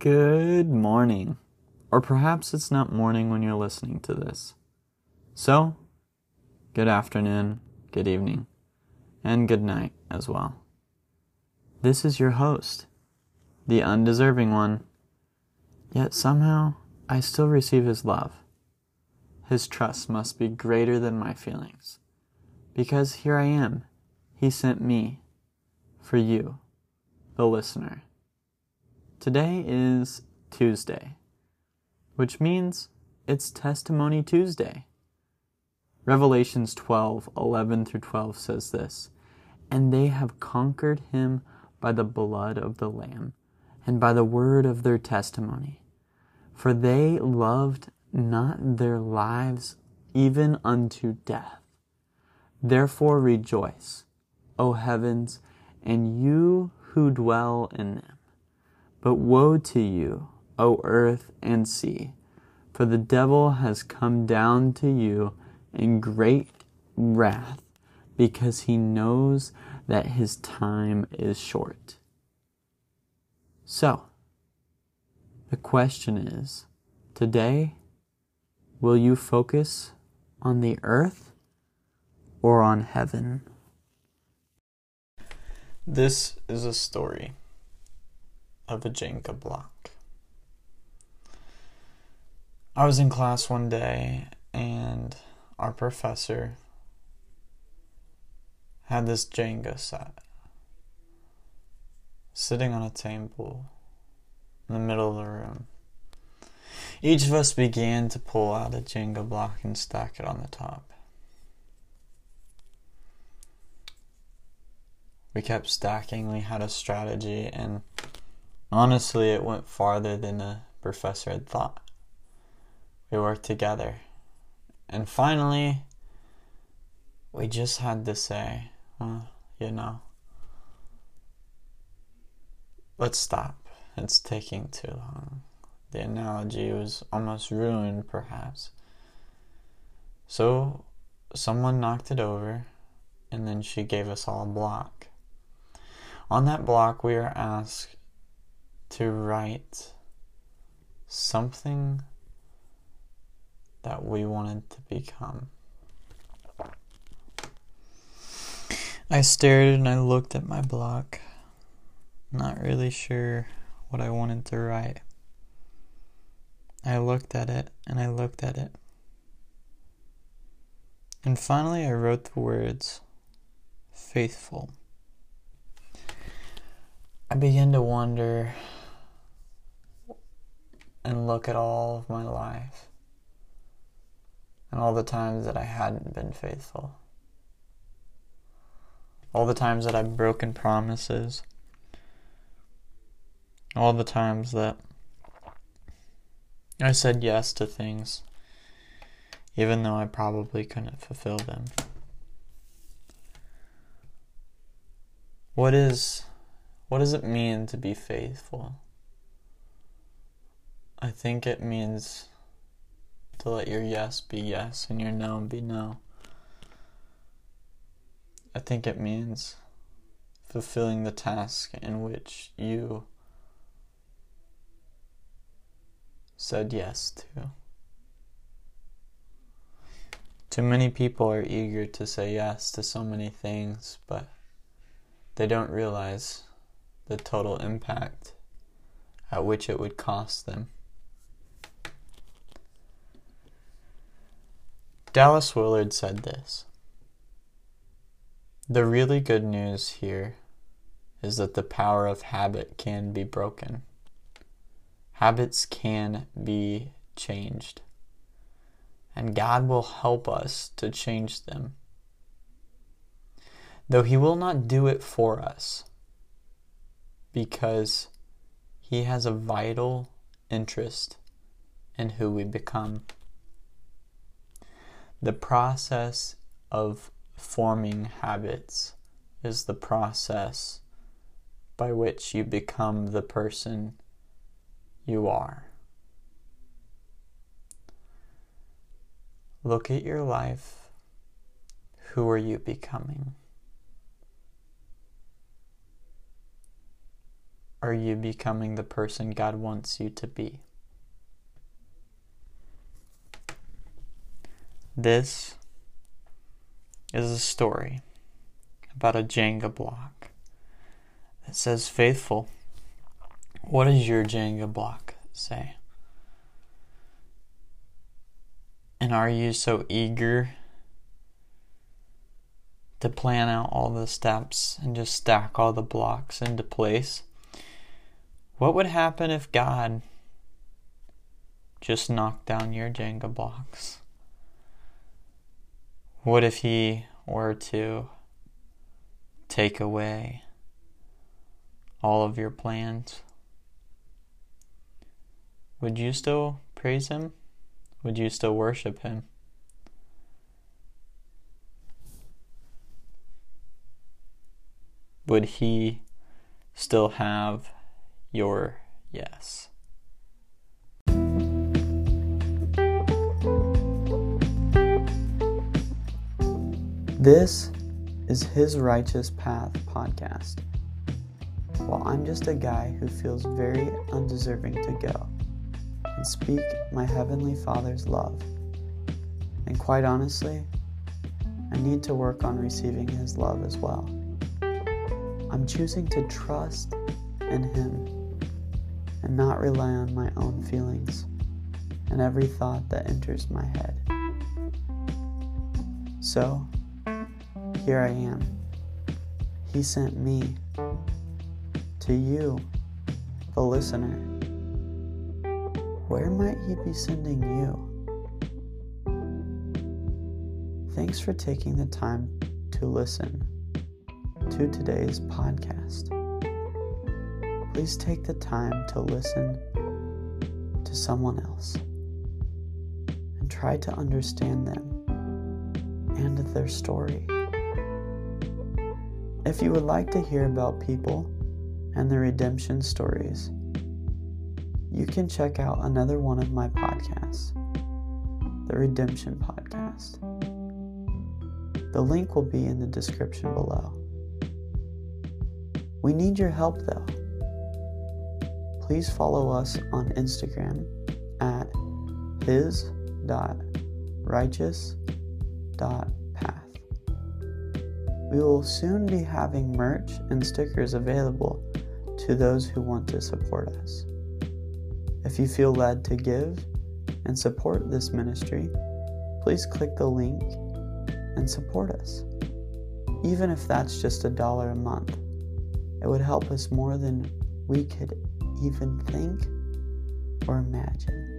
Good morning. Or perhaps it's not morning when you're listening to this. So, good afternoon, good evening, and good night as well. This is your host, the undeserving one. Yet somehow I still receive his love. His trust must be greater than my feelings. Because here I am. He sent me for you, the listener. Today is Tuesday, which means it's Testimony Tuesday. Revelations 12 11 through 12 says this And they have conquered him by the blood of the Lamb and by the word of their testimony. For they loved not their lives even unto death. Therefore rejoice, O heavens, and you who dwell in them. But woe to you, O earth and sea, for the devil has come down to you in great wrath, because he knows that his time is short. So, the question is today, will you focus on the earth or on heaven? This is a story of a Jenga block. I was in class one day and our professor had this Jenga set sitting on a table in the middle of the room. Each of us began to pull out a Jenga block and stack it on the top. We kept stacking, we had a strategy, and honestly, it went farther than the professor had thought. We worked together. And finally, we just had to say, well, you know, let's stop. It's taking too long. The analogy was almost ruined, perhaps. So, someone knocked it over, and then she gave us all a block. On that block, we are asked to write something that we wanted to become. I stared and I looked at my block, not really sure what I wanted to write. I looked at it and I looked at it. And finally, I wrote the words faithful. I began to wonder and look at all of my life and all the times that I hadn't been faithful, all the times that I've broken promises, all the times that I said yes to things, even though I probably couldn't fulfill them. What is what does it mean to be faithful? I think it means to let your yes be yes and your no be no. I think it means fulfilling the task in which you said yes to. Too many people are eager to say yes to so many things, but they don't realize the total impact at which it would cost them. Dallas Willard said this The really good news here is that the power of habit can be broken. Habits can be changed. And God will help us to change them. Though He will not do it for us, because He has a vital interest in who we become. The process of forming habits is the process by which you become the person you are. Look at your life. Who are you becoming? are you becoming the person God wants you to be? This is a story about a Jenga block that says faithful. What does your Jenga block say? And are you so eager to plan out all the steps and just stack all the blocks into place? What would happen if God just knocked down your Jenga blocks? What if He were to take away all of your plans? Would you still praise Him? Would you still worship Him? Would He still have your yes? This is His Righteous Path podcast. While I'm just a guy who feels very undeserving to go and speak my Heavenly Father's love. And quite honestly, I need to work on receiving His love as well. I'm choosing to trust in Him and not rely on my own feelings and every thought that enters my head. So, here I am. He sent me to you, the listener. Where might He be sending you? Thanks for taking the time to listen to today's podcast. Please take the time to listen to someone else and try to understand them and their story. If you would like to hear about people and their redemption stories, you can check out another one of my podcasts, the Redemption Podcast. The link will be in the description below. We need your help though. Please follow us on Instagram at his.righteous.path. We will soon be having merch and stickers available to those who want to support us. If you feel led to give and support this ministry, please click the link and support us. Even if that's just a dollar a month, it would help us more than we could even think or imagine.